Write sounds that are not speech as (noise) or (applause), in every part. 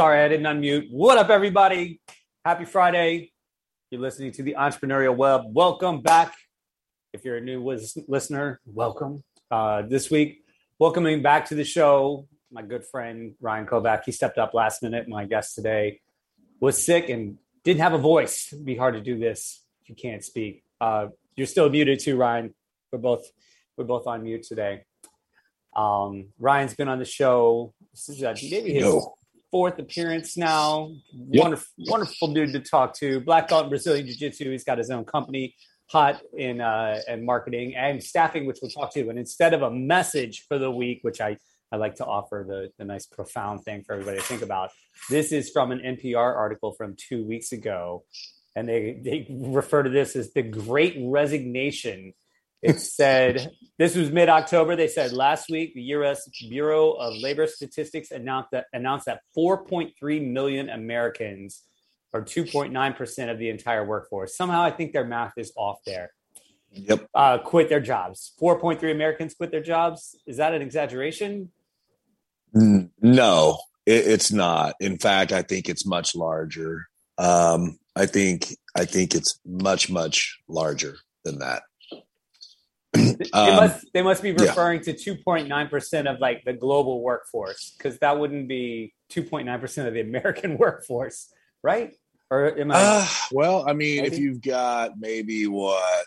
Sorry, I didn't unmute. What up, everybody? Happy Friday. You're listening to the Entrepreneurial Web. Welcome back. If you're a new listener, welcome. Uh, this week, welcoming back to the show, my good friend Ryan Kovach. He stepped up last minute. My guest today was sick and didn't have a voice. It'd be hard to do this if you can't speak. Uh, you're still muted too, Ryan. We're both we're both on mute today. Um, Ryan's been on the show. This is uh, maybe his no fourth appearance now. Yep. Wonderful, wonderful dude to talk to. Black belt in Brazilian Jiu Jitsu. He's got his own company, hot in uh, and marketing and staffing, which we'll talk to. And instead of a message for the week, which I I like to offer the the nice profound thing for everybody to think about. This is from an NPR article from two weeks ago, and they they refer to this as the Great Resignation it said this was mid October. They said last week the U.S. Bureau of Labor Statistics announced that announced that 4.3 million Americans, or 2.9 percent of the entire workforce, somehow I think their math is off there. Yep. Uh, quit their jobs. 4.3 Americans quit their jobs. Is that an exaggeration? No, it, it's not. In fact, I think it's much larger. Um, I think I think it's much much larger than that they um, must they must be referring yeah. to 2.9 percent of like the global workforce because that wouldn't be 2.9 percent of the American (laughs) workforce, right? Or am I? Uh, well, I mean, maybe? if you've got maybe what,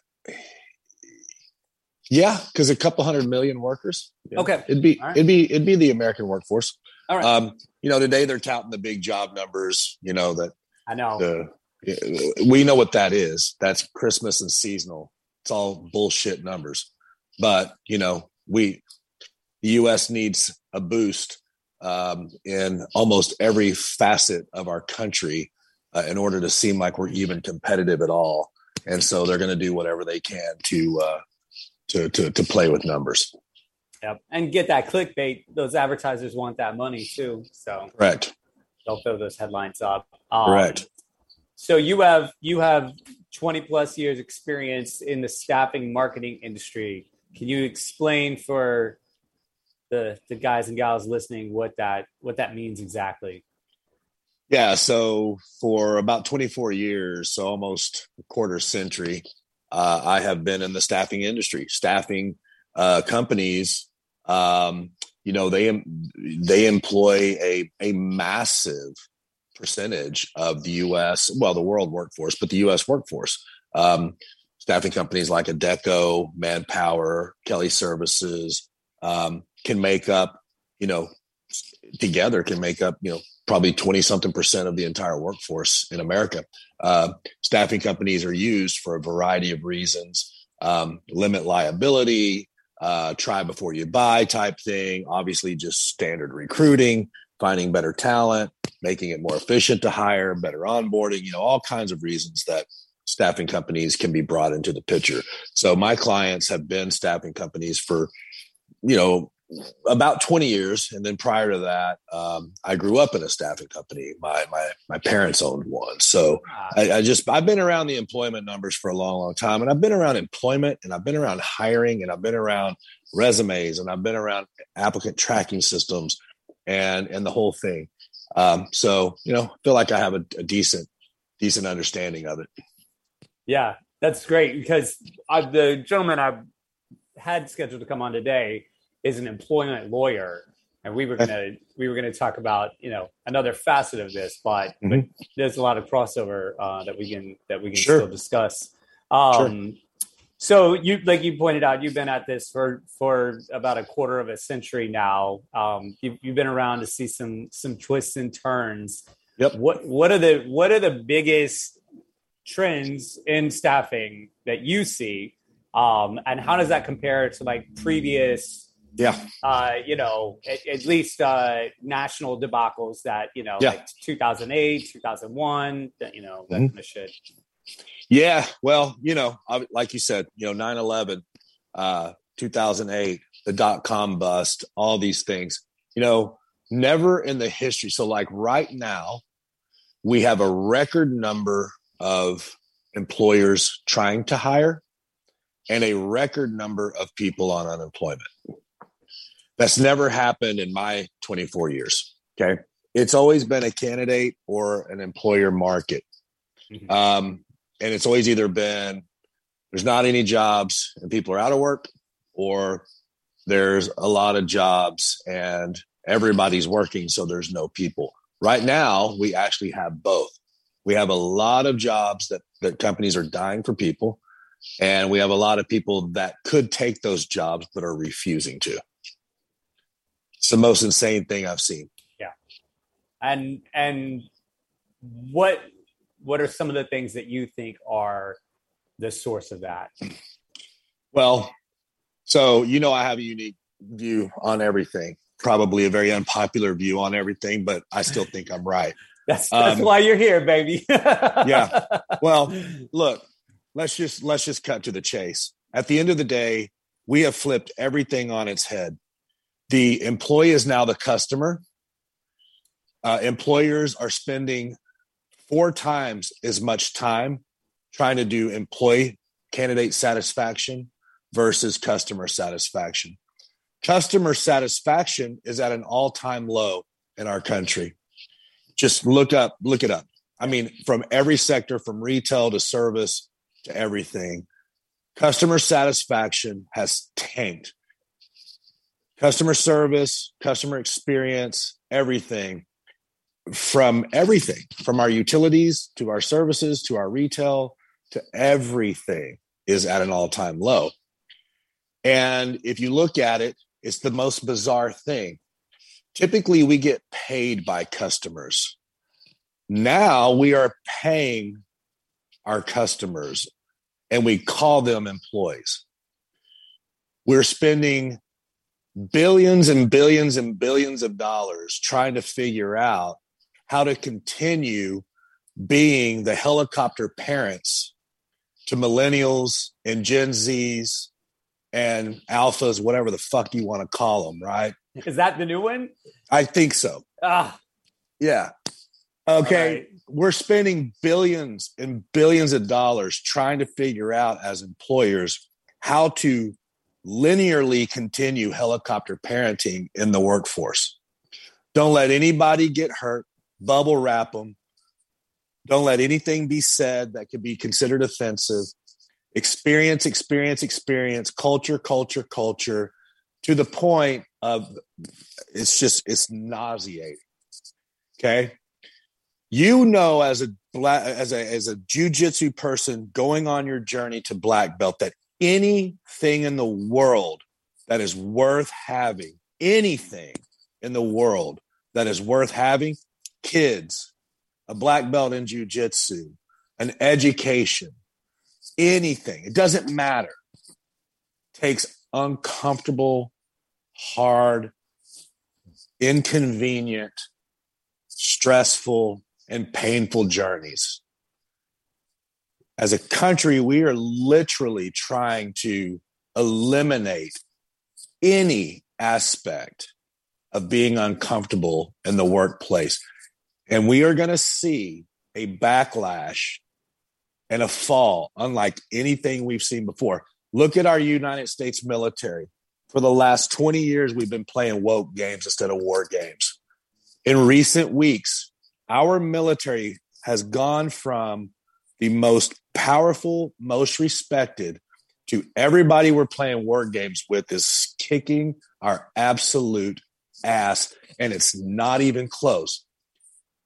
yeah, because a couple hundred million workers. Yeah. Okay, it'd be right. it'd be it'd be the American workforce. All right. Um, you know, today they're touting the big job numbers. You know that I know. The, we know what that is. That's Christmas and seasonal it's all bullshit numbers. But, you know, we, the US needs a boost um, in almost every facet of our country uh, in order to seem like we're even competitive at all. And so they're going to do whatever they can to, uh, to, to, to play with numbers. Yep. And get that clickbait. Those advertisers want that money too. So, correct. They'll throw those headlines up. Um, correct. So you have you have 20 plus years experience in the staffing marketing industry. Can you explain for the the guys and gals listening what that what that means exactly? Yeah, so for about 24 years, so almost a quarter century, uh, I have been in the staffing industry, staffing uh, companies. Um, you know, they they employ a a massive percentage of the U.S. well, the world workforce, but the U.S. workforce. Um, staffing companies like Adecco, Manpower, Kelly Services um, can make up, you know, together can make up, you know, probably 20 something percent of the entire workforce in America. Uh, staffing companies are used for a variety of reasons um, limit liability, uh, try before you buy type thing, obviously, just standard recruiting, finding better talent, making it more efficient to hire, better onboarding, you know, all kinds of reasons that staffing companies can be brought into the picture. So my clients have been staffing companies for, you know, about 20 years. And then prior to that, um, I grew up in a staffing company. My, my, my parents owned one. So I, I just, I've been around the employment numbers for a long, long time. And I've been around employment and I've been around hiring and I've been around resumes and I've been around applicant tracking systems and, and the whole thing. Um, so you know, feel like I have a, a, decent decent understanding of it. Yeah, that's great because I, the gentleman I had scheduled to come on today is an employment lawyer, and we were gonna (laughs) we were gonna talk about you know another facet of this, but, mm-hmm. but there's a lot of crossover uh, that we can that we can sure. still discuss. Um, sure. So you, like you pointed out, you've been at this for for about a quarter of a century now. Um, you've, you've been around to see some some twists and turns. Yep. What what are the what are the biggest trends in staffing that you see, um, and how does that compare to like previous? Yeah. Uh, you know, at, at least uh, national debacles that you know, yeah. like 2008, 2001, you know, that mm-hmm. kind of shit. Yeah, well, you know, like you said, you know, 9 11, uh, 2008, the dot com bust, all these things, you know, never in the history. So, like right now, we have a record number of employers trying to hire and a record number of people on unemployment. That's never happened in my 24 years. Okay. it's always been a candidate or an employer market. Mm-hmm. Um, and it's always either been there's not any jobs and people are out of work, or there's a lot of jobs and everybody's working, so there's no people. Right now, we actually have both. We have a lot of jobs that, that companies are dying for people, and we have a lot of people that could take those jobs but are refusing to. It's the most insane thing I've seen. Yeah. And and what what are some of the things that you think are the source of that? Well, so you know I have a unique view on everything. Probably a very unpopular view on everything, but I still think I'm right. (laughs) That's that's um, why you're here, baby. (laughs) yeah. Well, look, let's just let's just cut to the chase. At the end of the day, we have flipped everything on its head. The employee is now the customer. Uh, employers are spending four times as much time trying to do employee candidate satisfaction versus customer satisfaction. Customer satisfaction is at an all-time low in our country. Just look up, look it up. I mean, from every sector, from retail to service to everything, customer satisfaction has tanked. Customer service, customer experience, everything from everything from our utilities to our services to our retail to everything is at an all time low. And if you look at it, it's the most bizarre thing. Typically, we get paid by customers. Now we are paying our customers and we call them employees. We're spending billions and billions and billions of dollars trying to figure out how to continue being the helicopter parents to millennials and Gen Zs and alphas, whatever the fuck you want to call them, right? Is that the new one? I think so. Ah. Yeah. Okay. Right. We're spending billions and billions of dollars trying to figure out as employers how to linearly continue helicopter parenting in the workforce. Don't let anybody get hurt bubble wrap them. Don't let anything be said that could be considered offensive. Experience, experience, experience, culture, culture, culture, to the point of it's just it's nauseating. Okay. You know, as a black as a as a jujitsu person going on your journey to black belt, that anything in the world that is worth having, anything in the world that is worth having kids, a black belt in jujitsu, an education, anything, it doesn't matter, takes uncomfortable, hard, inconvenient, stressful, and painful journeys. As a country, we are literally trying to eliminate any aspect of being uncomfortable in the workplace. And we are going to see a backlash and a fall unlike anything we've seen before. Look at our United States military. For the last 20 years, we've been playing woke games instead of war games. In recent weeks, our military has gone from the most powerful, most respected to everybody we're playing war games with is kicking our absolute ass. And it's not even close.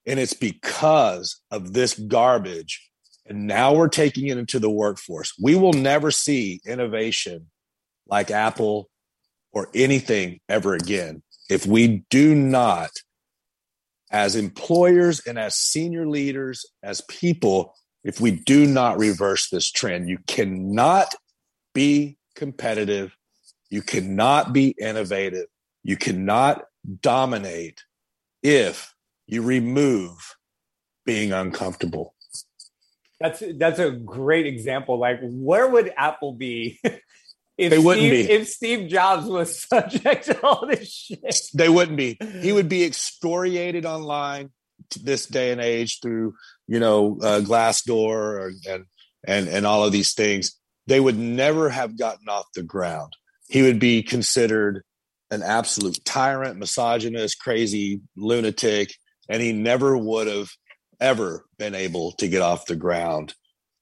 And it's because of this garbage. And now we're taking it into the workforce. We will never see innovation like Apple or anything ever again if we do not, as employers and as senior leaders, as people, if we do not reverse this trend. You cannot be competitive. You cannot be innovative. You cannot dominate if you remove being uncomfortable. That's that's a great example. Like, where would Apple be (laughs) if they wouldn't Steve, be if Steve Jobs was (laughs) subject to all this shit? They wouldn't be. He would be excoriated online to this day and age through you know uh, Glassdoor and and and all of these things. They would never have gotten off the ground. He would be considered an absolute tyrant, misogynist, crazy lunatic, and he never would have ever been able to get off the ground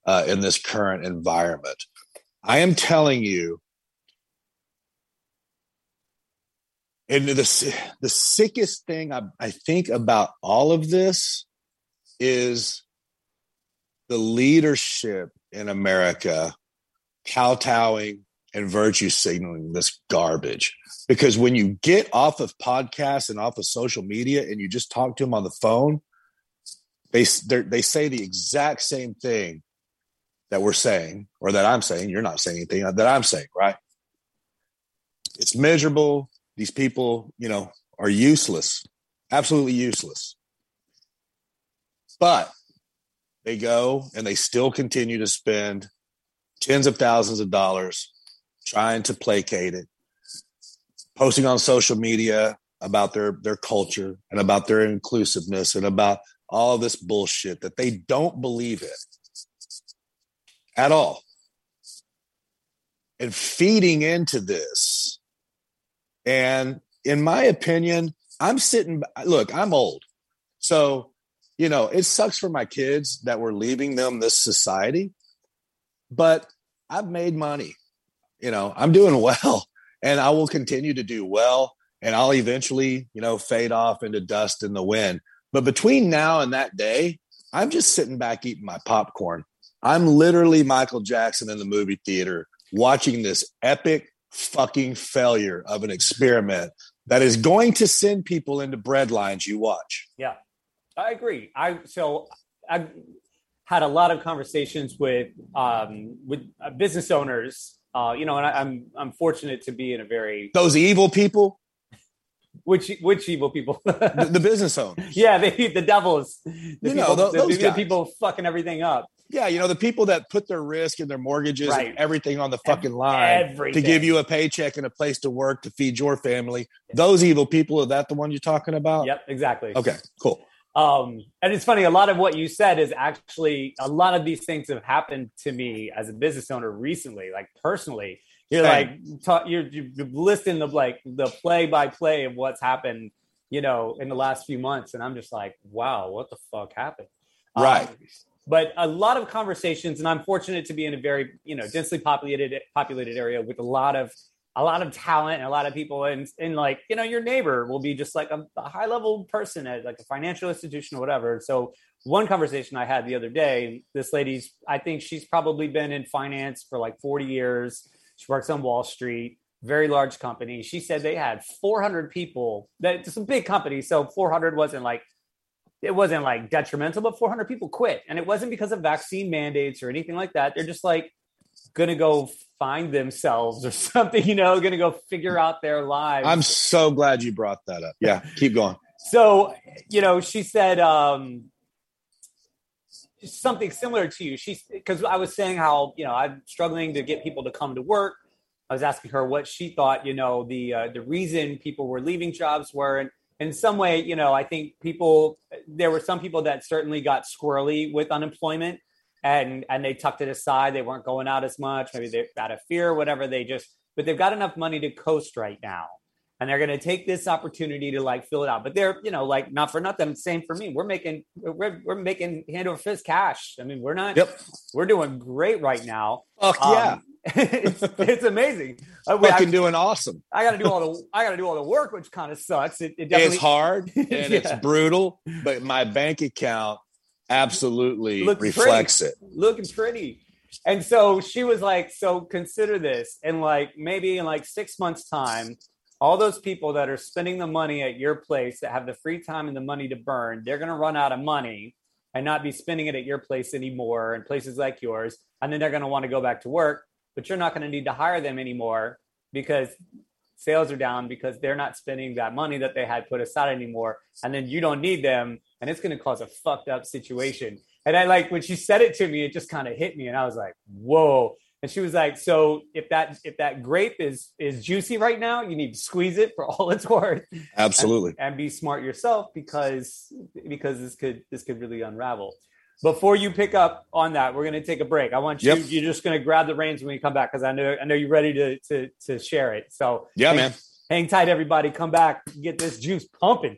uh, in this current environment. I am telling you, and the the sickest thing I, I think about all of this is the leadership in America kowtowing and virtue signaling this garbage. Because when you get off of podcasts and off of social media and you just talk to them on the phone, they they say the exact same thing that we're saying or that I'm saying. You're not saying anything that I'm saying, right? It's miserable. These people, you know, are useless, absolutely useless. But they go and they still continue to spend tens of thousands of dollars trying to placate it, posting on social media about their their culture and about their inclusiveness and about all this bullshit that they don't believe in at all. And feeding into this. And in my opinion, I'm sitting, look, I'm old. So, you know, it sucks for my kids that we're leaving them this society, but I've made money. You know, I'm doing (laughs) well and I will continue to do well. And I'll eventually, you know, fade off into dust in the wind. But between now and that day, I'm just sitting back eating my popcorn I'm literally Michael Jackson in the movie theater watching this epic fucking failure of an experiment that is going to send people into breadlines you watch. Yeah. I agree. I so I had a lot of conversations with um, with uh, business owners. Uh, you know, and I, I'm I'm fortunate to be in a very those evil people. Which which evil people? the, the, business (laughs) owners. Yeah, they, the devils. The you people, know, those, the, the people fucking everything up. Yeah, you know the people that put their risk and their mortgages right. and everything on the fucking line everything. to give you a paycheck and a place to work to feed your family. Those evil people are that the one you're talking about? Yep, exactly. Okay, cool. Um, and it's funny, a lot of what you said is actually a lot of these things have happened to me as a business owner recently, like personally. You're Same. like ta- you're, you're listing the like the play by play of what's happened, you know, in the last few months, and I'm just like, wow, what the fuck happened? Right. Um, but a lot of conversations and i'm fortunate to be in a very you know densely populated populated area with a lot of a lot of talent and a lot of people and like you know your neighbor will be just like a, a high level person at like a financial institution or whatever so one conversation i had the other day this lady's i think she's probably been in finance for like 40 years she works on wall street very large company she said they had 400 people that it's a big company so 400 wasn't like it wasn't like detrimental, but 400 people quit. And it wasn't because of vaccine mandates or anything like that. They're just like going to go find themselves or (laughs) something, you know, going to go figure out their lives. I'm so glad you brought that up. Yeah, keep going. so, you know, she said um, something similar to you. She's because I was saying how, you know, I'm struggling to get people to come to work. I was asking her what she thought, you know, the uh, the reason people were leaving jobs were, and in some way, you know, I think people there were some people that certainly got squirrely with unemployment and and they tucked it aside. They weren't going out as much. Maybe they're out of fear, whatever. They just but they've got enough money to coast right now. And they're going to take this opportunity to like fill it out. But they're, you know, like not for nothing. Same for me. We're making, we're, we're making hand over fist cash. I mean, we're not, yep. we're doing great right now. Fuck um, yeah. (laughs) it's, it's amazing. Uh, Fucking I, doing awesome. I got to do all the I got to do all the work, which kind of sucks. It, it it's hard (laughs) and yeah. it's brutal, but my bank account absolutely Looks reflects pretty. it. Looking pretty. And so she was like, "So consider this, and like maybe in like six months' time, all those people that are spending the money at your place that have the free time and the money to burn, they're going to run out of money." And not be spending it at your place anymore and places like yours. And then they're going to want to go back to work but you're not going to need to hire them anymore because sales are down because they're not spending that money that they had put aside anymore. And then you don't need them. And it's going to cause a fucked up situation. And I like when she said it to me, it just kind of hit me. And I was like, whoa. And she was like, so if that if that grape is is juicy right now, you need to squeeze it for (laughs) all it's worth. Absolutely. And, and be smart yourself because because this could this could really unravel before you pick up on that, we're going to take a break. I want you, yep. you're just going to grab the reins when you come back because I know, I know you're ready to, to, to share it. So, yeah, hang, man. Hang tight, everybody. Come back, get this juice pumping.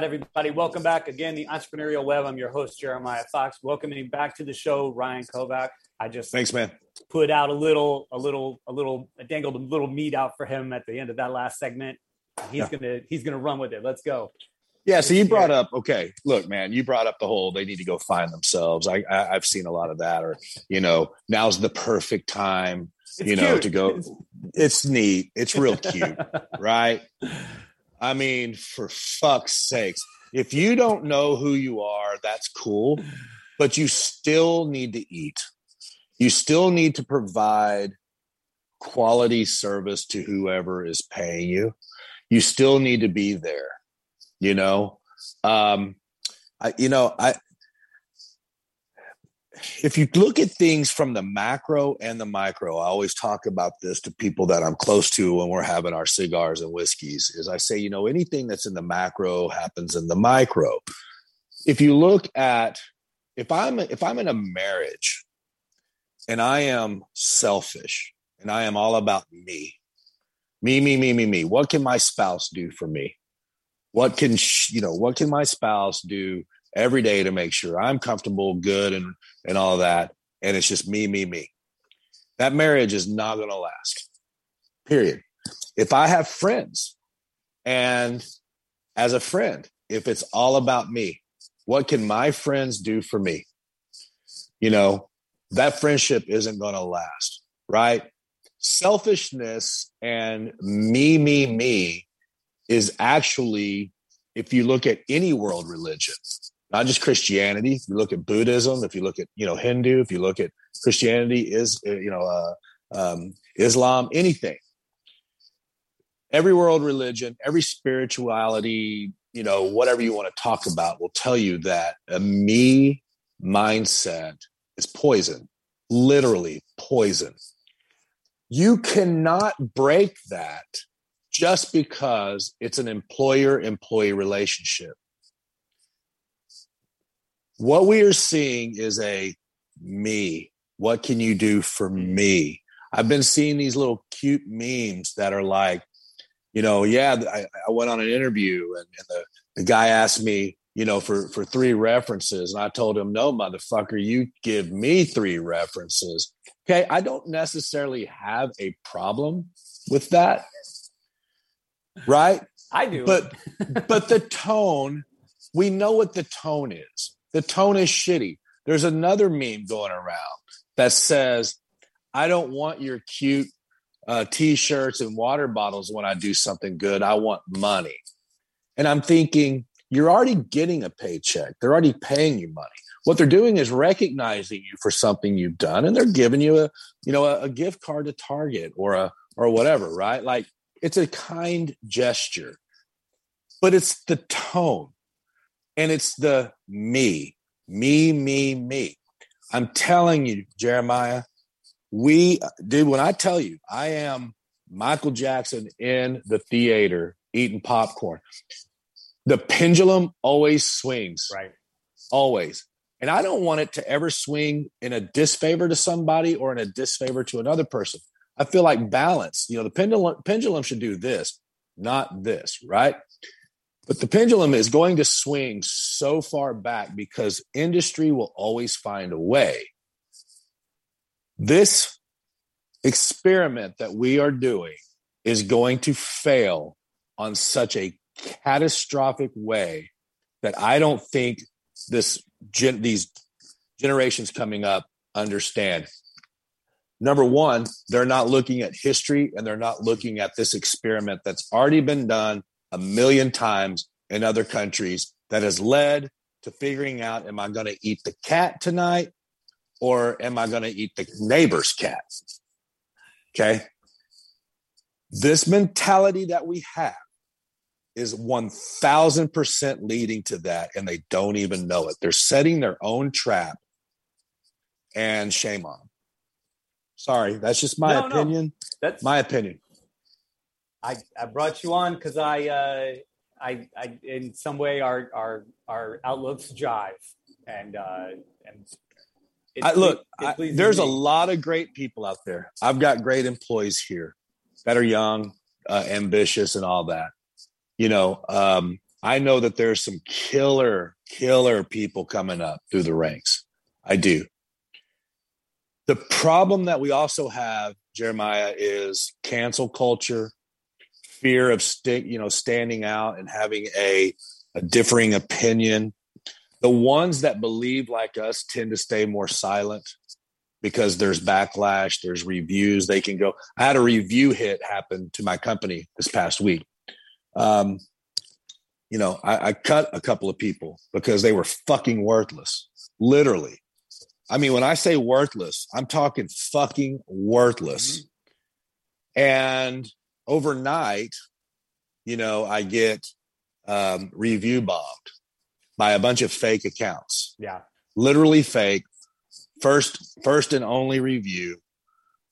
Right, everybody. Welcome back again, the Entrepreneurial Web. I'm your host, Jeremiah Fox. Welcoming back to the show, Ryan Kovach. I just thanks, man. Put out a little, a little, a little, I dangled a little meat out for him at the end of that last segment. He's yeah. gonna, he's gonna run with it. Let's go. Yeah. So you brought up, okay, look, man, you brought up the whole they need to go find themselves. I, I have seen a lot of that, or you know, now's the perfect time, it's you know, cute. to go. It's, it's neat. It's real cute, (laughs) right? I mean, for fuck's sakes, if you don't know who you are, that's cool, but you still need to eat. You still need to provide quality service to whoever is paying you. You still need to be there, you know. Um, I, you know, I if you look at things from the macro and the micro, I always talk about this to people that I'm close to when we're having our cigars and whiskeys. Is I say, you know, anything that's in the macro happens in the micro. If you look at if I'm if I'm in a marriage and I am selfish and I am all about me, me, me, me, me, me. What can my spouse do for me? What can you know? What can my spouse do every day to make sure I'm comfortable, good, and and all that. And it's just me, me, me. That marriage is not going to last. Period. If I have friends, and as a friend, if it's all about me, what can my friends do for me? You know, that friendship isn't going to last, right? Selfishness and me, me, me is actually, if you look at any world religion, not just Christianity. If you look at Buddhism, if you look at you know Hindu, if you look at Christianity, is uh, you know uh, um, Islam, anything. Every world religion, every spirituality, you know, whatever you want to talk about, will tell you that a me mindset is poison, literally poison. You cannot break that just because it's an employer employee relationship what we are seeing is a me. What can you do for me? I've been seeing these little cute memes that are like, you know, yeah, I, I went on an interview and, and the, the guy asked me, you know, for, for three references. And I told him, no, motherfucker, you give me three references. Okay. I don't necessarily have a problem with that. Right. I do. But but the tone, we know what the tone is. The tone is shitty. There's another meme going around that says, "I don't want your cute uh, t-shirts and water bottles when I do something good. I want money." And I'm thinking, you're already getting a paycheck. They're already paying you money. What they're doing is recognizing you for something you've done, and they're giving you a, you know, a, a gift card to Target or a or whatever, right? Like it's a kind gesture, but it's the tone and it's the me, me, me, me. I'm telling you, Jeremiah, we, dude, when I tell you I am Michael Jackson in the theater eating popcorn, the pendulum always swings. right. Always. And I don't want it to ever swing in a disfavor to somebody or in a disfavor to another person. I feel like balance. You know, the pendulum pendulum should do this, not this, right? But the pendulum is going to swing so far back because industry will always find a way. This experiment that we are doing is going to fail on such a catastrophic way that I don't think this gen, these generations coming up understand. Number one, they're not looking at history and they're not looking at this experiment that's already been done a million times in other countries that has led to figuring out am I going to eat the cat tonight or am I going to eat the neighbor's cat? Okay. This mentality that we have is 1000% leading to that and they don't even know it. They're setting their own trap and shame on them. Sorry, that's just my No, no. opinion. That's My opinion. I, I brought you on because I, uh, I, I, in some way, our our our outlooks jive, and uh, and I, look, I, there's a lot of great people out there. I've got great employees here that are young, uh, ambitious, and all that. You know, um, I know that there's some killer, killer people coming up through the ranks. I do. The problem that we also have, Jeremiah, is cancel culture, fear of stick, you know, standing out and having a, a differing opinion. The ones that believe like us tend to stay more silent because there's backlash, there's reviews. They can go. I had a review hit happen to my company this past week. Um, you know, I, I cut a couple of people because they were fucking worthless, literally. I mean, when I say worthless, I'm talking fucking worthless. And overnight, you know, I get um, review bombed by a bunch of fake accounts, yeah, literally fake. First, first and only review,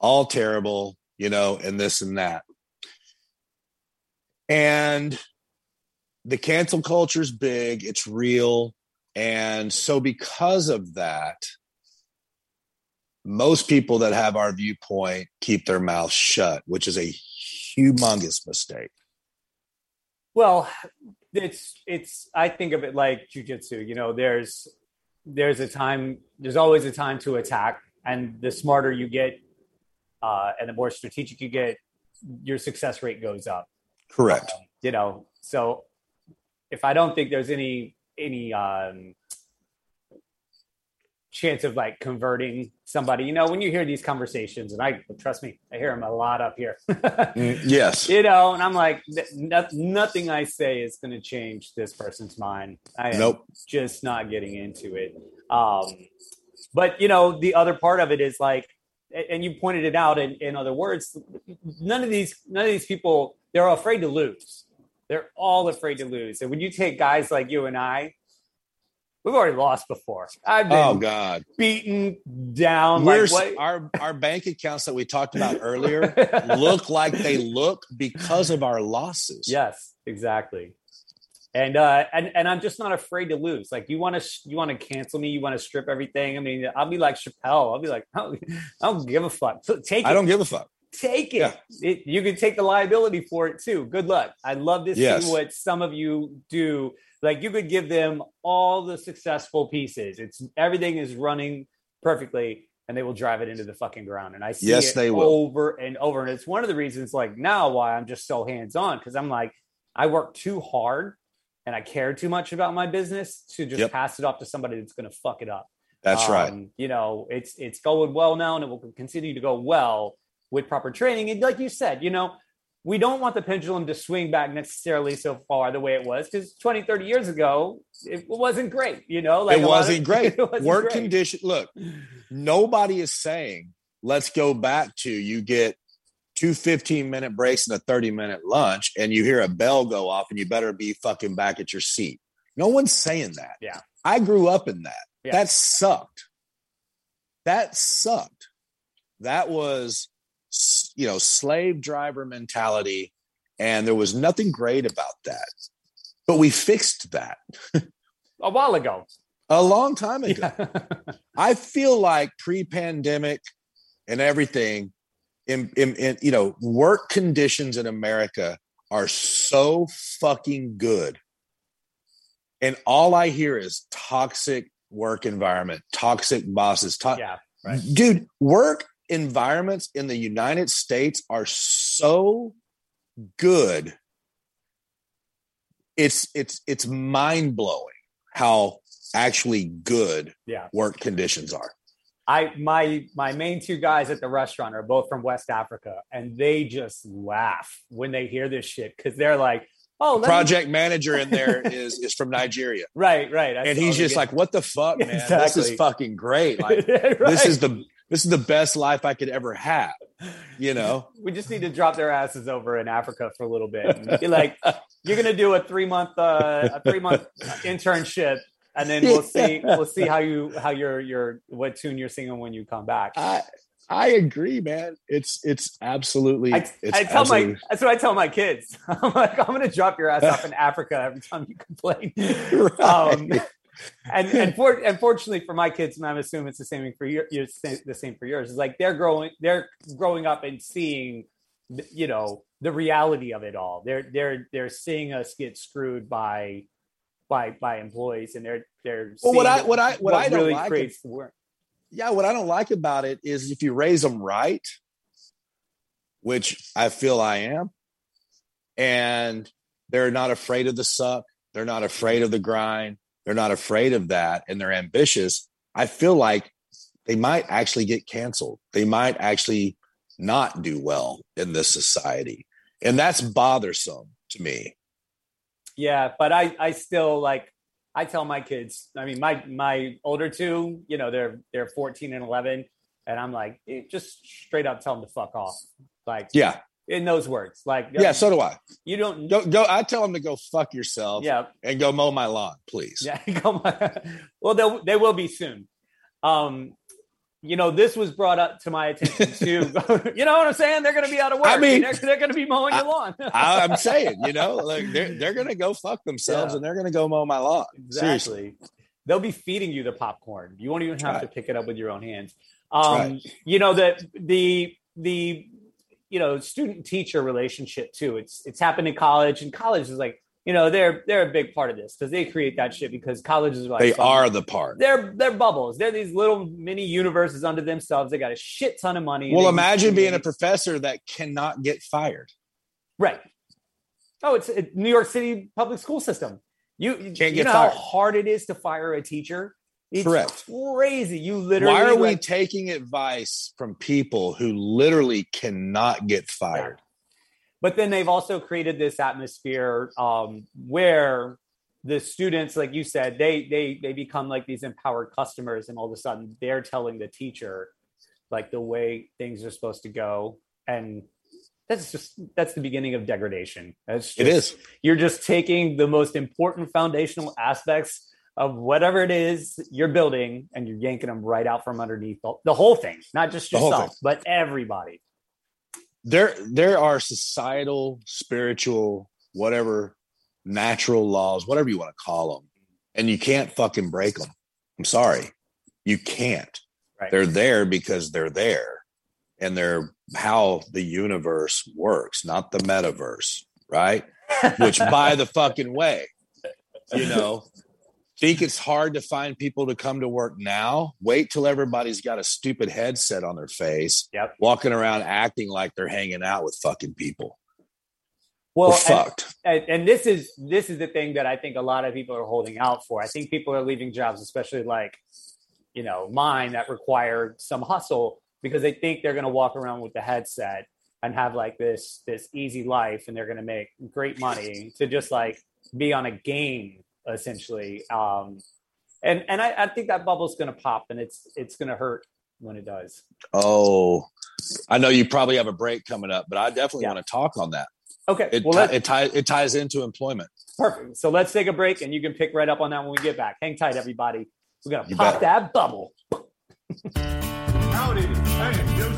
all terrible, you know, and this and that. And the cancel culture is big, it's real. And so, because of that, most people that have our viewpoint keep their mouth shut, which is a humongous mistake. Well, it's it's. I think of it like jujitsu. You know, there's there's a time. There's always a time to attack, and the smarter you get, uh, and the more strategic you get, your success rate goes up. Correct. Um, you know, so if I don't think there's any any um, chance of like converting somebody, you know, when you hear these conversations, and I trust me, I hear them a lot up here. (laughs) Mm, yes. you know, and I'm like, no, nothing I say is going to change this person's mind. I am Nope. just not getting into it. Um, but you know, the other part of it is like, and you pointed it out in, in other words, none of these, none of these people, they're afraid to lose. They're all afraid to lose. And when you take guys like you and I, we've already lost before. I've been Oh God. beaten down. We're like, what? our our bank accounts that we talked about (laughs) earlier look like they look because of our losses. Yes, exactly. And uh, and and I'm just not afraid to lose. Like you want to you want to cancel me, you want to strip everything. I mean, I'll be like Chappelle. I'll be like, (laughs) I don't, I don't give a fuck. So Take it. I don't give a fuck. take it. Yeah. it. You can take the liability for it too. Good luck. I'd love to Yes. see what some of you do. Like you could give them all the successful pieces. It's everything is running perfectly, and they will drive it into the fucking ground. And I see Yes, it they will. over and over. And it's one of the reasons, like now, why I'm just so hands on because I'm like, I work too hard and I care too much about my business to just Yep. pass it off to somebody that's going to fuck it up. That's right. Um, You know, it's it's going well now, and it will continue to go well with proper training. And like you said, you know, we don't want the pendulum to swing back necessarily so far the way it was because 20, 30 years ago, it wasn't great. You know, like it wasn't of- (laughs) great. it wasn't Work great. condition. Look, nobody is saying let's go back to you get two 15 minute breaks and a 30 minute lunch and you hear a bell go off and you better be fucking back at your seat. No one's saying that. Yeah. I grew up in that. Yeah. That sucked. That sucked. That was, you know, slave driver mentality. And there was nothing great about that. But we fixed that (laughs) a while ago. a long time ago. Yeah. (laughs) I feel like pre-pandemic and everything, in, in, in you know, work conditions in America are so fucking good, and all I hear is toxic work environment, toxic bosses. To- yeah. Right. Dude, work environments in the United States are so good. It's it's it's mind blowing how actually good Yeah. work conditions are. I my my main two guys at the restaurant are both from West Africa, and they just laugh when they hear this shit because they're like, "Oh, let me- (laughs) Project manager in there is is from Nigeria, right, right," I and he's just get- like, "What the fuck, man? This Exactly. is fucking great! Like (laughs) Right. this is the this is the best life I could ever have." You know, (laughs) we just need to drop their asses over in Africa for a little bit. Be (laughs) like, you're gonna do a three month uh, a three month internship, and then we'll (laughs) see we'll see how you how your your what tune you're singing when you come back. I I agree, man. It's it's absolutely. I, it's I tell absolutely- my that's what I tell my kids. I'm like, I'm gonna drop your ass off in Africa every time you complain. Right. Um, and (laughs) and for, unfortunately for my kids, and I'm assuming it's the same for your, your the same for yours. It's like they're growing they're growing up and seeing, you know, the reality of it all. They're they're they're seeing us get screwed by by by employees, and they're they're Well, what I- what I- what I don't really like creates the work. yeah, what I don't like about it is if you raise them right, which I feel I am, and they're not afraid of the suck, they're not afraid of the grind, they're not afraid of that, and they're ambitious. I feel like they might actually get canceled. They might actually not do well in this society. And that's bothersome to me. Yeah, but I I still like I tell my kids. I mean, my my older two, you know, they're they're 14 and 11, and I'm like, eh, just straight up tell them to fuck off. Like, Yeah. In those words, like, Yeah. So do I. you don't. Go, go. I tell them to go fuck yourself Yeah, and go mow my lawn, please. yeah. (laughs) On. well, they they will be soon. Um, you know, this was brought up to my attention too. (laughs) (laughs) you know what I'm saying? They're going to be out of work. I mean- they're, they're going to be mowing your lawn. I, I'm saying, you know, like they're they're gonna go fuck themselves Yeah. and they're gonna go mow my lawn. Seriously. They'll be feeding you the popcorn. You won't even have Right. to pick it up with your own hands. Um, right. You know that the the you know student teacher relationship too. It's it's happened in college, and college is like you know they're they're a big part of this because they create that shit because colleges are like They are the part. they're they're bubbles. They're these little mini universes unto themselves. They got a shit ton of money. Well, imagine being a professor that cannot get fired. Right. Oh, it's a New York City public school system. You you Can't you get know fired. how hard it is to fire a teacher. It's Correct. crazy. You literally. Why are we like- taking advice from people who literally cannot get fired? but then they've also created this atmosphere um, where the students, like you said, they they they become like these empowered customers, and all of a sudden they're telling the teacher like the way things are supposed to go, and that's just that's the beginning of degradation. That's just, It is. you're just taking the most important foundational aspects of whatever it is you're building and you're yanking them right out from underneath the, the whole thing not just yourself but everybody There, there are societal, spiritual, whatever, natural laws, whatever you want to call them, and you can't fucking break them. I'm sorry, you can't. Right. They're there because they're there, and they're how the universe works, not the metaverse, right? (laughs) Which, by the fucking way, you know, think it's hard to find people to come to work now. Wait till everybody's got a stupid headset on their face, Yep. walking around acting like they're hanging out with fucking people. Well, we're and- fucked. and, and this is this is the thing that I think a lot of people are holding out for. I think people are leaving jobs, especially like you know mine, that require some hustle because they think they're going to walk around with the headset and have like this this easy life, and they're going to make great money to just like be on a game essentially. Um, and and I, I think that bubble's going to pop, and it's it's going to hurt when it does. Oh, I know you probably have a break coming up, but I definitely Yeah. want to talk on that. Okay, It well, ti- let's, it ties it ties into employment. perfect. So let's take a break, and you can pick right up on that when we get back. Hang tight, everybody. We're gonna You pop bet. that bubble. Howdy, I am Joseph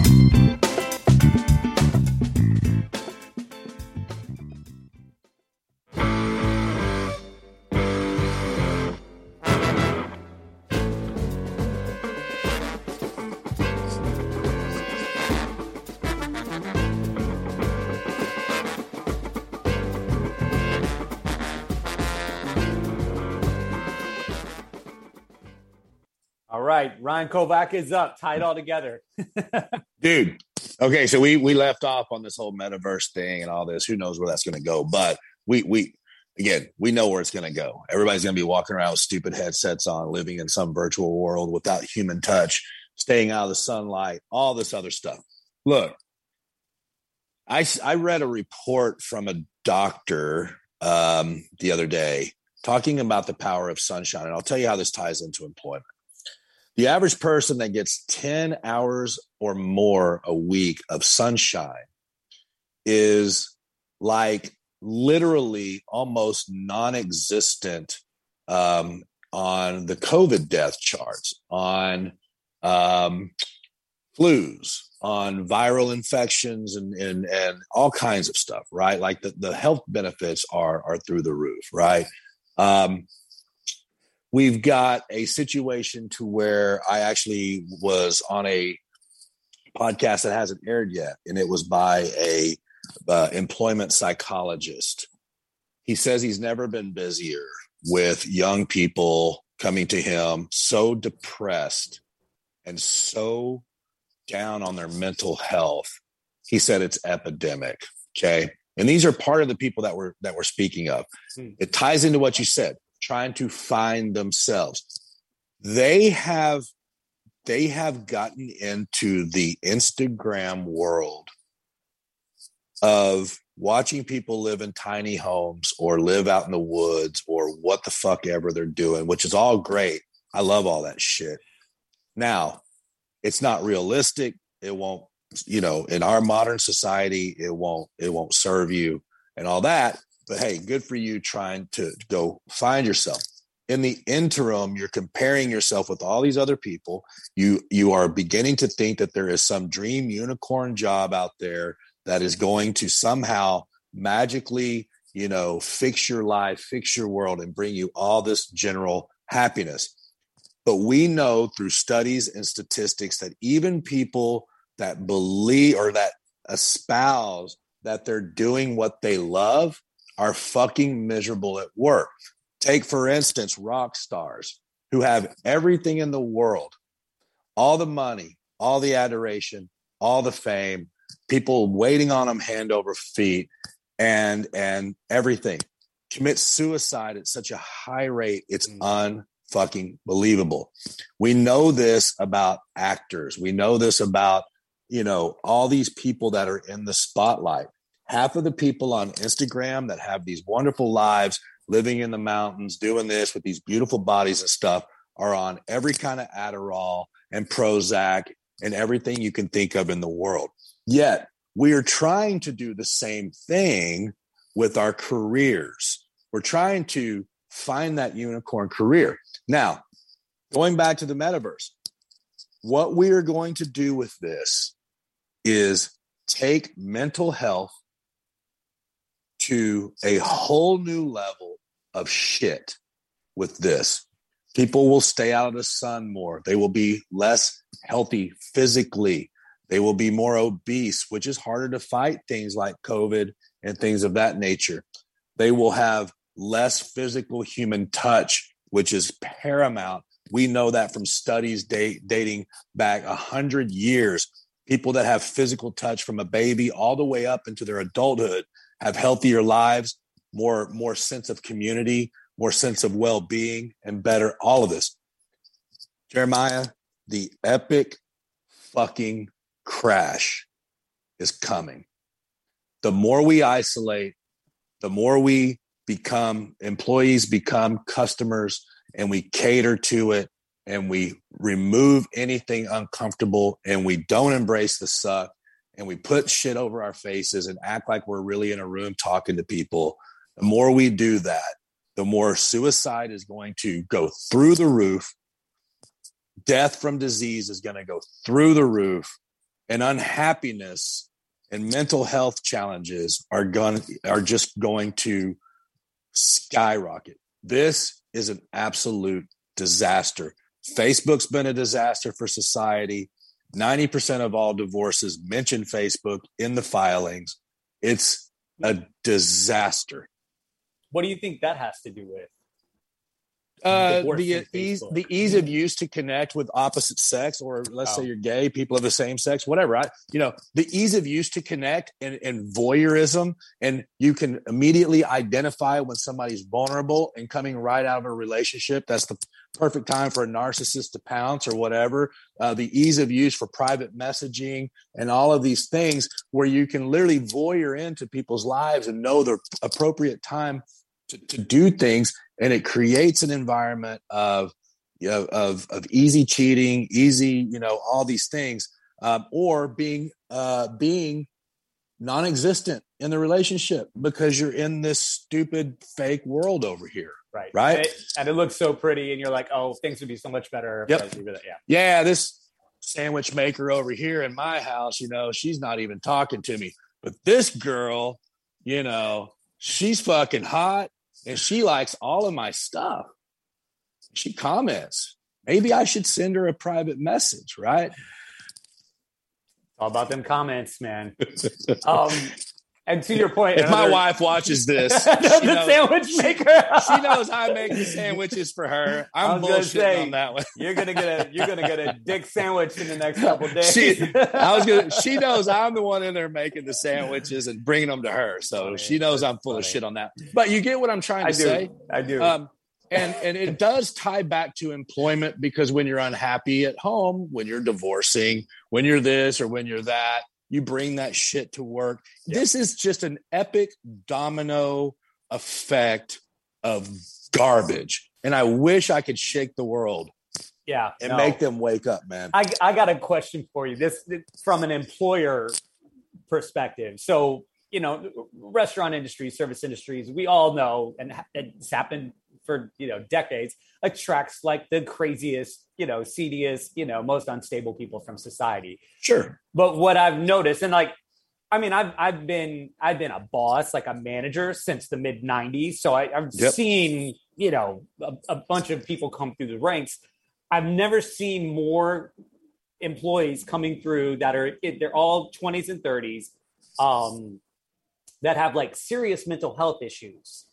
Right, Ryan Kovach is up, tied all together. (laughs) dude okay so we we left off on this whole metaverse thing and all this. Who knows where that's going to go but we we again we know where it's going to go. Everybody's going to be walking around with stupid headsets on living in some virtual world without human touch staying out of the sunlight all this other stuff. Look I, I read a report from a doctor um the other day talking about the power of sunshine and i'll tell you how this ties into employment the average person that gets 10 hours or more a week of sunshine is like literally almost non-existent um, on the covid death charts on um, flus on viral infections and, and and all kinds of stuff right? Like the, the health benefits are are through the roof right? Um, we've got a situation to where I actually was on a podcast that hasn't aired yet, and it was by a uh, employment psychologist. He says he's never been busier with young people coming to him so depressed and so down on their mental health. He said it's epidemic. Okay. And these are part of the people that we're that we're speaking of. Hmm. It ties into what you said, trying to find themselves. They have they have gotten into the Instagram world of watching people live in tiny homes or live out in the woods or what the fuck ever they're doing, which is all great. I love all that shit. Now, it's not realistic. It won't, you know, in our modern society, it won't, it won't serve you and all that. But hey, good for you trying to go find yourself. In the interim, you're comparing yourself with all these other people. You you are beginning to think that there is some dream unicorn job out there that is going to somehow magically, you know, fix your life, fix your world, and bring you all this general happiness. But we know through studies and statistics that even people that believe or that espouse that they're doing what they love are fucking miserable at work. Take, for instance, rock stars who have everything in the world all the money, all the adoration, all the fame, people waiting on them hand over feet, and and everything. Commit suicide at such a high rate, it's mm. unfucking believable. We know this about actors. We know this about you know all these people that are in the spotlight. Half of the people on Instagram that have these wonderful lives, living in the mountains, doing this with these beautiful bodies and stuff, are on every kind of Adderall and Prozac and everything you can think of in the world. Yet we are trying to do the same thing with our careers. We're trying to find that unicorn career. Now, going back to the metaverse, what we are going to do with this is take mental health to a whole new level of shit with this. People will stay out of the sun more. They will be less healthy physically. They will be more obese, which is harder to fight things like COVID and things of that nature. They will have less physical human touch, which is paramount. We know that from studies date, dating back a hundred years. People that have physical touch from a baby all the way up into their adulthood have healthier lives, more more sense of community, more sense of well being, and better all of this. Jeremiah, the epic fucking crash is coming. The more we isolate, the more we become employees, become customers, and we cater to it and we remove anything uncomfortable and we don't embrace the suck and we put shit over our faces and act like we're really in a room talking to people. The more we do that, the more suicide is going to go through the roof. Death from disease is going to go through the roof, and unhappiness and mental health challenges are going are just going to skyrocket. This is an absolute disaster. Facebook's been a disaster for society. 90% of all divorces mention Facebook in the filings. It's a disaster. What do you think that has to do with? Uh, the ease the ease of use to connect with opposite sex, or let's oh. say you're gay, people of the same sex, whatever. I, you know, the ease of use to connect and, and voyeurism, and you can immediately identify when somebody's vulnerable and coming right out of a relationship. That's the perfect time for a narcissist to pounce or whatever. Uh, the ease of use for private messaging and all of these things, where you can literally voyeur into people's lives and know the appropriate time to, to do things and it creates an environment of of of easy cheating easy you know all these things um, or being uh, being non-existent in the relationship because you're in this stupid fake world over here right right and it, and it looks so pretty and you're like oh things would be so much better yep. yeah yeah this sandwich maker over here in my house you know she's not even talking to me but this girl you know she's fucking hot and she likes all of my stuff. She comments. Maybe I should send her a private message, right? All about them comments, man. (laughs) um, and to your point, if another, my wife watches this, (laughs) the knows, sandwich maker, (laughs) she knows I make the sandwiches for her. I'm bullshitting say, on that one. (laughs) you're gonna get a you're gonna get a dick sandwich in the next couple days. She, I was gonna. She knows I'm the one in there making the sandwiches and bringing them to her, so funny. she knows I'm full Funny. of shit on that. But you get what I'm trying to I say. I do. Um, and and it does tie back to employment because when you're unhappy at home, when you're divorcing, when you're this or when you're that, you bring that shit to work. Yeah. This is just an epic domino effect of garbage. And I wish I could shake the world. Yeah. And no. make them wake up, man. I, I got a question for you. This from an employer perspective. So, you know, restaurant industry, service industries, we all know, and it's happened for you know decades attracts like the craziest you know seediest you know most unstable people from society sure but what i've noticed and like i mean i've i've been i've been a boss like a manager since the mid 90s so I, have yep. seen you know a, a bunch of people come through the ranks. I've never seen more employees coming through that are they're all 20s and 30s um, that have like serious mental health issues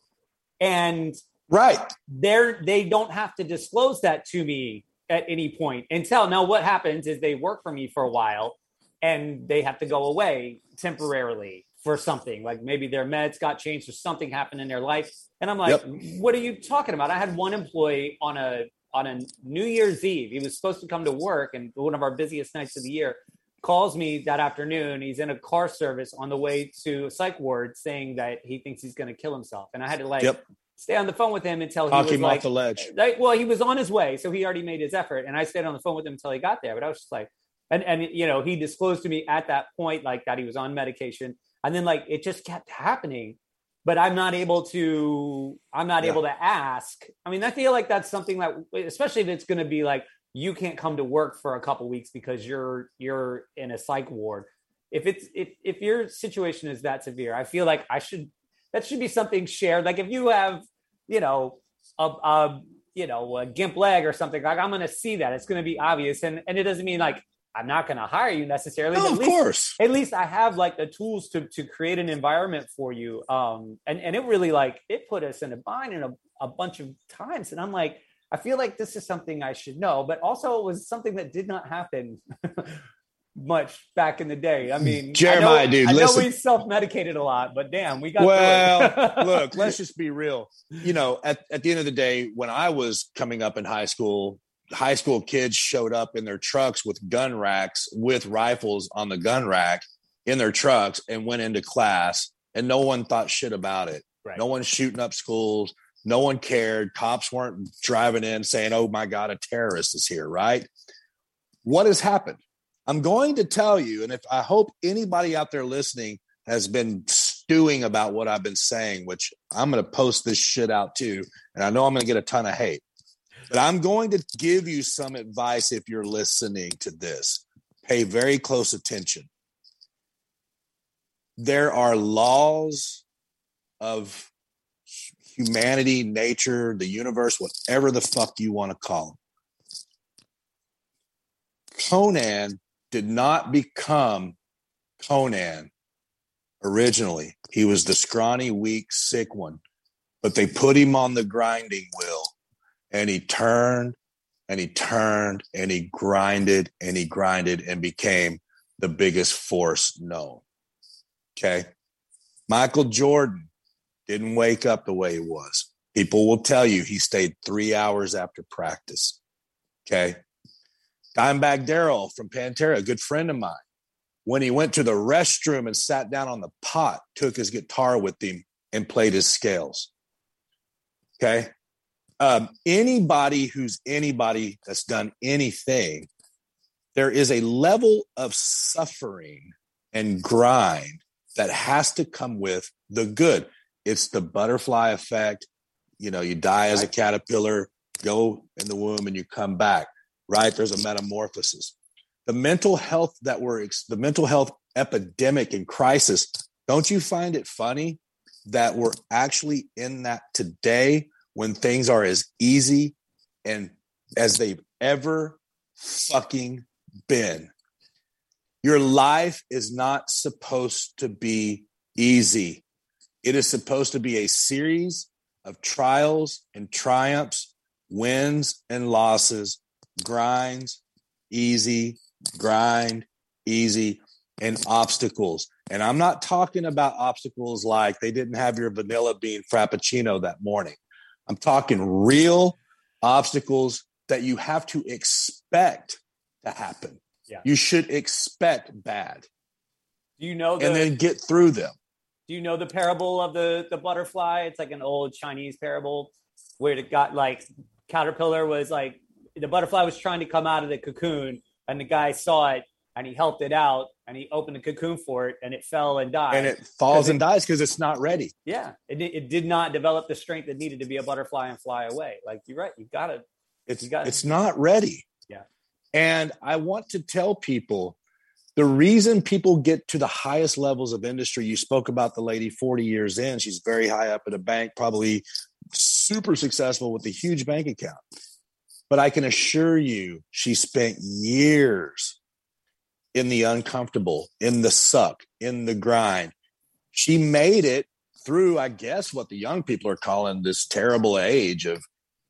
and right. They're they don't have to disclose that to me at any point until now what happens is they work for me for a while and they have to go away temporarily for something. Like maybe their meds got changed or something happened in their life. And i'm like yep. what are you talking about? I had one employee on a on a new year's eve. He was supposed to come to work and one of our busiest nights of the year. Calls me that afternoon. He's in a car service on the way to a psych ward saying that he thinks he's going to kill himself. And i had to like yep stay on the phone with him until Talk he was him like, off the ledge. Uh, like, well, he was on his way, so he already made his effort, and I stayed on the phone with him until he got there. But I was just like, and and you know, he disclosed to me at that point like that he was on medication, and then like it just kept happening. But I'm not able to. I'm not yeah. able to ask. I mean, I feel like that's something that, especially if it's going to be like you can't come to work for a couple weeks because you're you're in a psych ward. If it's if if your situation is that severe, I feel like I should that should be something shared. Like if you have, you know, a, a you know a gimp leg or something, like I'm going to see that. It's going to be obvious, and and it doesn't mean like I'm not going to hire you necessarily. No, of least, course. At least I have like the tools to to create an environment for you. Um, and and it really like it put us in a bind in a, a bunch of times, and I'm like. I feel like this is something I should know, but also it was something that did not happen much back in the day. I mean, Jeremiah, I know, dude, I listen. know we self-medicated a lot, but damn, we got. Well, (laughs) look, let's just be real. You know, at, at the end of the day, when I was coming up in high school, high school kids showed up in their trucks with gun racks with rifles on the gun rack in their trucks and went into class, and no one thought shit about it. Right. No one shooting up schools. No one cared. Cops weren't driving in saying, "Oh my God, a terrorist is here." Right? What has happened? I'm going to tell you, and if I hope anybody out there listening has been stewing about what I've been saying, which I'm going to post this shit out too, and I know I'm going to get a ton of hate, but I'm going to give you some advice if you're listening to this. Pay very close attention. There are laws of humanity, nature, the universe, whatever the fuck you want to call them. Conan did not become Conan originally. He was the scrawny, weak, sick one, but they put him on the grinding wheel and he turned and he turned and he grinded and he grinded and became the biggest force known. Okay. Michael Jordan didn't wake up the way he was. People will tell you he stayed three hours after practice. Okay. Dimebag Darrell from Pantera, a good friend of mine, when he went to the restroom and sat down on the pot, took his guitar with him and played his scales. Okay. Um, anybody who's anybody that's done anything, there is a level of suffering and grind that has to come with the good. It's the butterfly effect. You know, you die as a caterpillar, go in the womb, and you come back right? There's a metamorphosis. The mental health that we're, the mental health epidemic and crisis, don't you find it funny that we're actually in that today when things are as easy and as they've ever fucking been? Your life is not supposed to be easy. It is supposed to be a series of trials and triumphs, wins and losses grinds, easy, grind, easy, and obstacles. And I'm not talking about obstacles like they didn't have your vanilla bean frappuccino that morning. I'm talking real obstacles that you have to expect to happen. Yeah. You should expect bad. Do you know the, and then get through them. Do you know the parable of the the butterfly? It's like an old Chinese parable where it got like caterpillar was like the butterfly was trying to come out of the cocoon, and the guy saw it and he helped it out and he opened the cocoon for it and it fell and died. And it falls and dies because it's not ready. Yeah, it, it did not develop the strength that needed to be a butterfly and fly away. Like you're right, you got to. It's you gotta, it's not ready. Yeah, and I want to tell people the reason people get to the highest levels of industry. You spoke about the lady 40 years in; she's very high up at a bank, probably super successful with a huge bank account. But I can assure you, she spent years in the uncomfortable, in the suck, in the grind. She made it through, I guess, what the young people are calling this terrible age of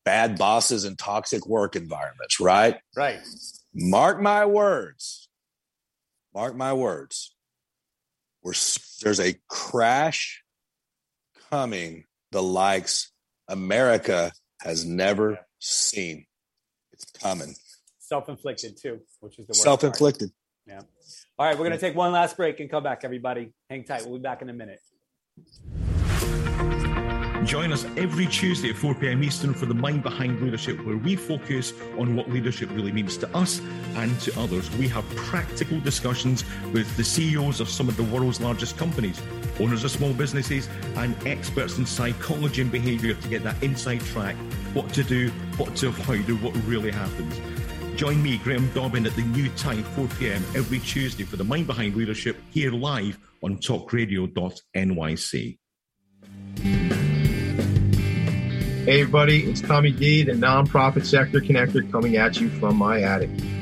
bad bosses and toxic work environments, right? Right. Mark my words. Mark my words. We're, there's a crash coming the likes America has never seen. It's coming. Self-inflicted too, which is the worst self-inflicted. Part. Yeah. All right, we're gonna take one last break and come back. Everybody, hang tight. We'll be back in a minute. Join us every Tuesday at 4 p.m. Eastern for the Mind Behind Leadership, where we focus on what leadership really means to us and to others. We have practical discussions with the CEOs of some of the world's largest companies, owners of small businesses, and experts in psychology and behavior to get that inside track what to do, what to avoid, and what really happens. Join me, Graham Dobbin, at the new time, 4 p.m. every Tuesday for the Mind Behind Leadership here live on talkradio.nyc. Hey, everybody, it's Tommy D, the nonprofit sector connector, coming at you from my attic.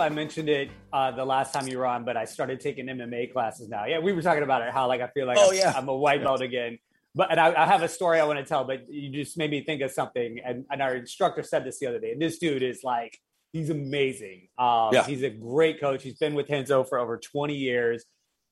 I mentioned it uh, the last time you were on, but I started taking MMA classes now. Yeah, we were talking about it. How like I feel like Oh, I'm, yeah. I'm a white belt again. But and I, I have a story I want to tell, but you just made me think of something. And, and our instructor said this the other day. And this dude is like, he's amazing. Um, Yeah. He's a great coach. He's been with Renzo for over 20 years.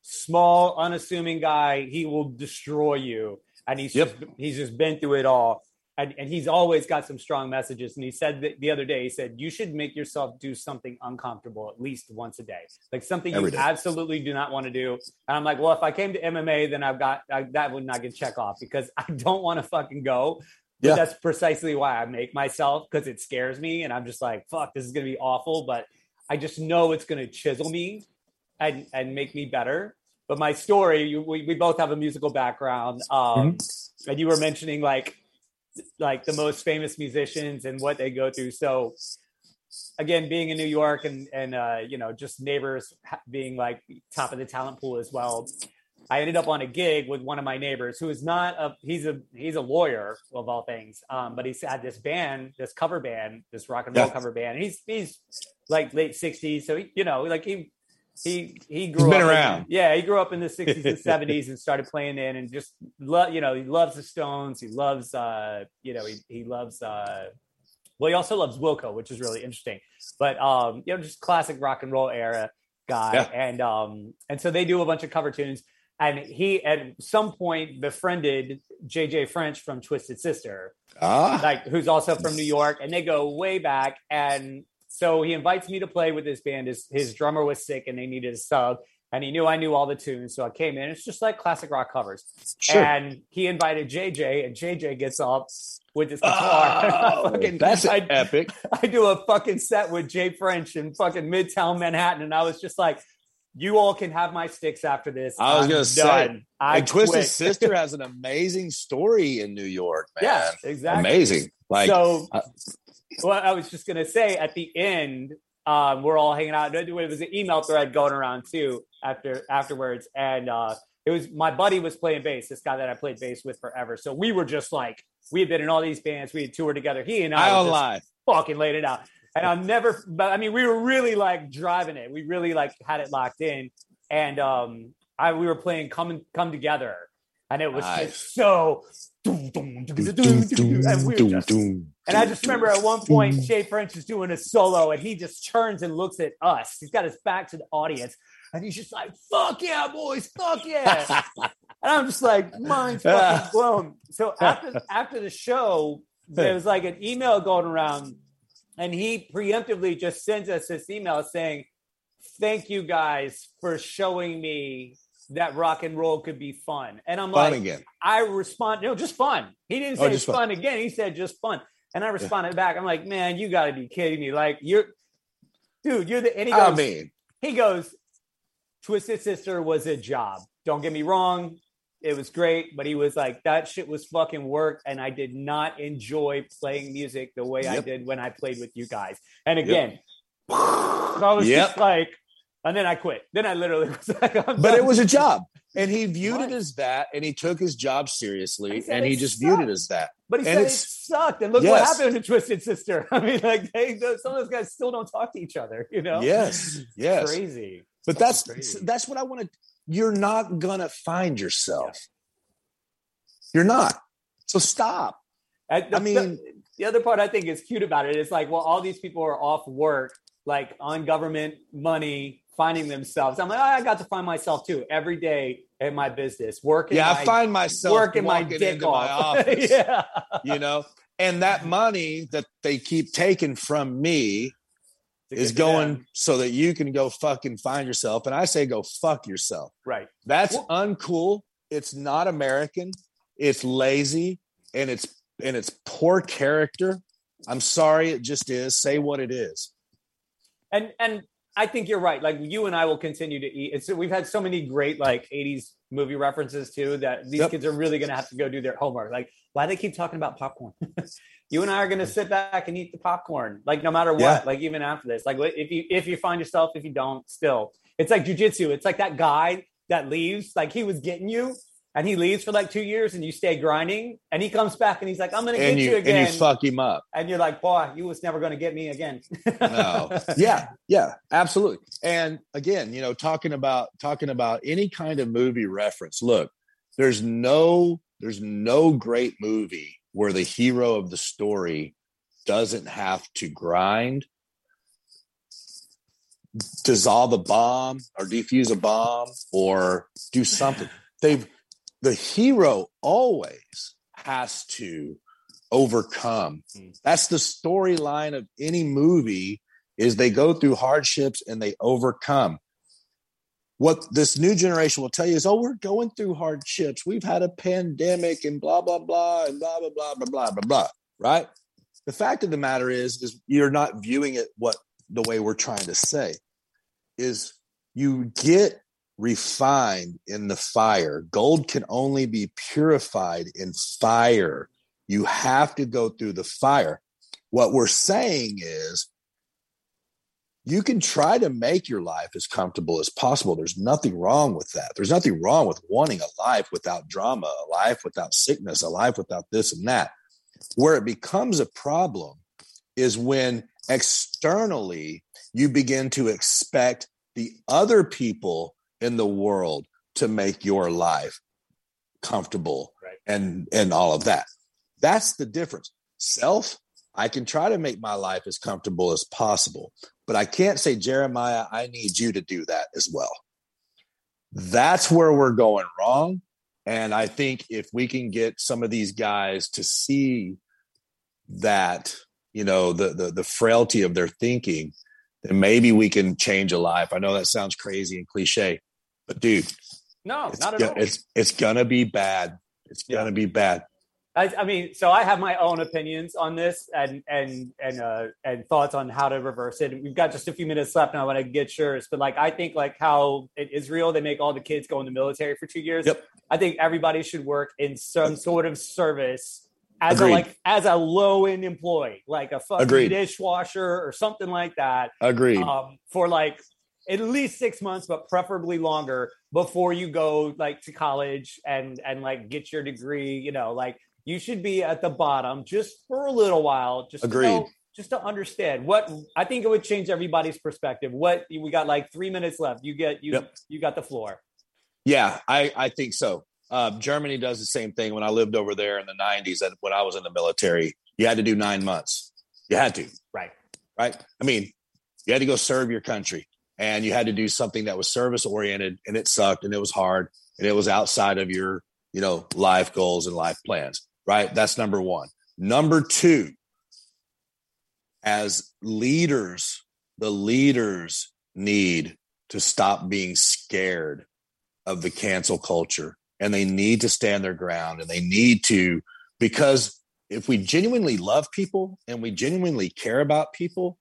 Small, unassuming guy. He will destroy you. And he's Yep. just, he's just been through it all. And, and he's always got some strong messages. And he said that the other day, he said, you should make yourself do something uncomfortable at least once a day, like something Every you day. absolutely do not want to do. And I'm like, well, if I came to MMA, then I've got I, that would not get check off because I don't want to fucking go. But Yeah. that's precisely why I make myself because it scares me, and I'm just like, fuck, this is gonna be awful. But I just know it's gonna chisel me and and make me better. But my story, you, we, we both have a musical background, um, Mm-hmm. and you were mentioning like like the most famous musicians and what they go through. So again, being in New York and and uh, you know just neighbors being like top of the talent pool as well. I ended up on a gig with one of my neighbors who is not a he's a he's a lawyer of all things, um, but he's had this band, this cover band, this rock and roll Yeah. cover band. And he's he's like late sixties, so he, you know, like he he he grew He's been up in- around. yeah, he grew up in the sixties and (laughs) seventies and started playing in and just love you know he loves the Stones. He loves uh you know he he loves uh well he also loves Wilco, which is really interesting. But um you know just classic rock and roll era guy Yeah. and um and so they do a bunch of cover tunes and he at some point befriended JJ French from Twisted Sister Ah, like who's also from New York, and they go way back. And so he invites me to play with his band. His his drummer was sick, and they needed a sub. And he knew I knew all the tunes, so I came in. It's just like classic rock covers. Sure. And he invited JJ, and JJ gets up with his guitar. Oh, (laughs) Fucking- that's I, epic. I do a fucking set with Jay French in fucking Midtown Manhattan, and I was just like, "You all can have my sticks after this." I was I'm gonna say. I Twisted. Sister (laughs) has an amazing story in New York, man. Yeah, exactly. Amazing. Like, so (laughs) well i was just going to say at the end um, we're all hanging out. It was an email thread going around too after afterwards, and uh, it was my buddy was playing bass. This guy that I played bass with forever. So we were just like we had been in all these bands. We had toured together. He and I, I just lie. fucking laid it out. And I'll never, but I mean, we were really like driving it. We really like had it locked in. And um, I we were playing come come together, and it was Nice. just so. And I just remember at one point, Jay French is doing a solo, and he just turns and looks at us. He's got his back to the audience, and he's just like, "Fuck yeah, boys! Fuck yeah!" and I'm just like, mind's fucking blown. So after after the show, there was like an email going around, and he preemptively just sends us this email saying, "Thank you guys for showing me." That rock and roll could be fun, and I'm Fun like, again. I respond, no, just fun. He didn't Oh, say just fun. fun. again. He said just fun. And I responded back. I'm like, man, you got to be kidding me. Like, you're, dude, you're the, and he goes, I mean, he goes, Twisted Sister was a job. Don't get me wrong. It was great, but he was like, that shit was fucking work. And I did not enjoy playing music the way I did when I played with you guys. And Yep. again, so I was Yep. just like, and then I quit. Then I literally (laughs) was like, I'm but it was a job. And he viewed it as that, and he took his job seriously, and he just viewed it as that. But he and said it sucked, and look what happened to Twisted Sister. (laughs) I mean, like they, some of those guys still don't talk to each other. You know? yes, (laughs) yes. crazy. But that's crazy. that's what I want to. You're not gonna find yourself. You're not. So stop. The, I mean- the, the other part I think is cute about it is like, well, all these people are off work, like on government money, finding themselves. I'm like, oh, I got to find myself too every day in my business, working. Yeah, my, I find myself working my dick off. my (laughs) office. yeah, You know, and that money that they keep taking from me is going them. so that you can go fucking find yourself. And I say, go fuck yourself. right. That's uncool. It's not American. It's lazy and it's and it's poor character. I'm sorry, it just is. Say what it is. and and I think you're right. Like you and I will continue to eat. It's we've had so many great like '80s movie references too that these Yep. kids are really going to have to go do their homework. Like why they keep talking about popcorn? (laughs) you and I are going to sit back and eat the popcorn, like no matter what. Yeah. Like even after this, like if you if you find yourself, if you don't, still, it's like jujitsu. It's like that guy that leaves. Like he was getting you. And he leaves for like two years, and you stay grinding. And he comes back, and he's like, "I'm going to get you, you again." and you fuck him up. and you're like, "Boy, you was never going to get me again." No. (laughs) yeah, yeah, absolutely. And again, you know, talking about talking about any kind of movie reference. Look, there's no there's no great movie where the hero of the story doesn't have to grind, dissolve a bomb or defuse a bomb or do something. They've the hero always has to overcome. Mm. That's the storyline of any movie is they go through hardships and they overcome. What this new generation will tell you is, oh, we're going through hardships. We've had a pandemic and blah, blah, blah, and blah, blah, blah, blah, blah, blah, blah. Right? The fact of the matter is, is you're not viewing it what the way we're trying to say is you get refined in the fire. Gold can only be purified in fire. You have to go through the fire. What we're saying is you can try to make your life as comfortable as possible. There's nothing wrong with that. There's nothing wrong with wanting a life without drama, a life without sickness, a life without this and that. Where it becomes a problem is when externally you begin to expect the other people in the world to make your life comfortable Right. and and all of that. That's the difference. Self i can try to make my life as comfortable as possible but i can't say jeremiah i need you to do that as well. That's where we're going wrong and i think if we can get some of these guys to see that you know the the, the frailty of their thinking then maybe we can change a life. I know that sounds crazy and cliche but dude no, it's, not at go- all. it's it's gonna be bad it's gonna be bad I, I mean, so I have my own opinions on this and and and uh, and thoughts on how to reverse it. We've got just a few minutes left, and I want to get yours. But like, I think like how in Israel they make all the kids go in the military for two years. Yep. I think everybody should work in some sort of service as Agreed. a like as a low end employee, like a fucking Agreed. dishwasher or something like that. Agreed. Um, for like at least six months, but preferably longer before you go like to college and and like get your degree. You know, like you should be at the bottom just for a little while. Just to Agreed. know- just to understand what I think it would change everybody's perspective. What we got like three minutes left. You get you Yep. you got the floor. Yeah, I, I think so. Uh, Germany does the same thing. When I lived over there in the 90s, and when I was in the military, you had to do nine months. You had to, Right. right? I mean, you had to go serve your country and you had to do something that was service oriented and it sucked and it was hard and it was outside of your, you know, life goals and life plans, right? That's number one. Number two, as leaders, the leaders need to stop being scared of the cancel culture and they need to stand their ground and they need to because if we genuinely love people and we genuinely care about people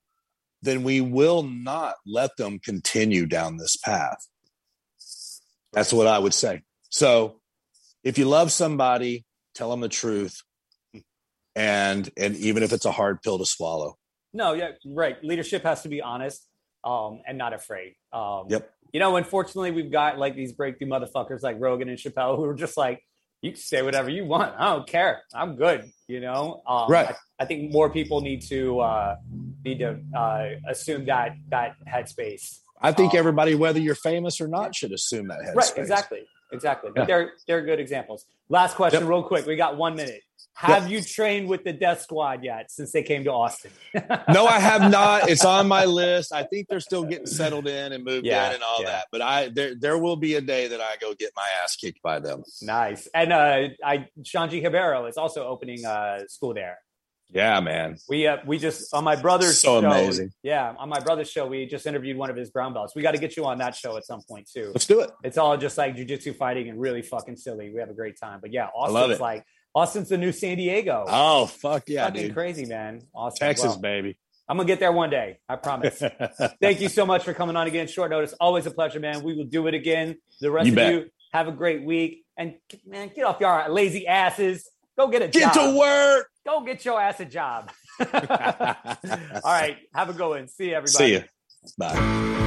then we will not let them continue down this path that's what i would say so if you love somebody tell them the truth and and even if it's a hard pill to swallow No, yeah, right. Leadership has to be honest um, and not afraid. Um, Yep. You know, unfortunately, we've got like these breakthrough motherfuckers like Rogan and Chappelle who are just like, you can say whatever you want. I don't care. I'm good. You know, um, Right. I, I think more people need to uh, need to uh, assume that that headspace. i think Um, everybody whether you're famous or not should assume that headspace. Right. Exactly. Exactly. But Yeah. they're they're good examples. Last question, Yep. real quick. We got one minute. Have you trained with the Death Squad yet since they came to Austin? (laughs) no, I have not. It's on my list. I think they're still getting settled in and moved Yeah, in and all yeah. that. But I there there will be a day that I go get my ass kicked by them. Nice. And uh I Xande Ribeiro is also opening uh school there. Yeah, man. We uh we just on my brother's So show. amazing. Yeah, on my brother's show, we just interviewed one of his brown belts. We got to get you on that show at some point too. Let's do it. It's all just like jujitsu fighting and really fucking silly. We have a great time. But yeah, Austin's like Austin's the new San Diego. Oh fuck yeah, fucking dude. crazy, man. Austin. Texas, Well, baby. I'm gonna get there one day. I promise. (laughs) Thank you so much for coming on again. Short notice, always a pleasure, man. We will do it again. The rest You of bet. you have a great week, and man, get off your lazy asses. Go get a Get job. to work. Go get your ass a job. (laughs) (laughs) All right, have a good one. See you, everybody. See you. Bye.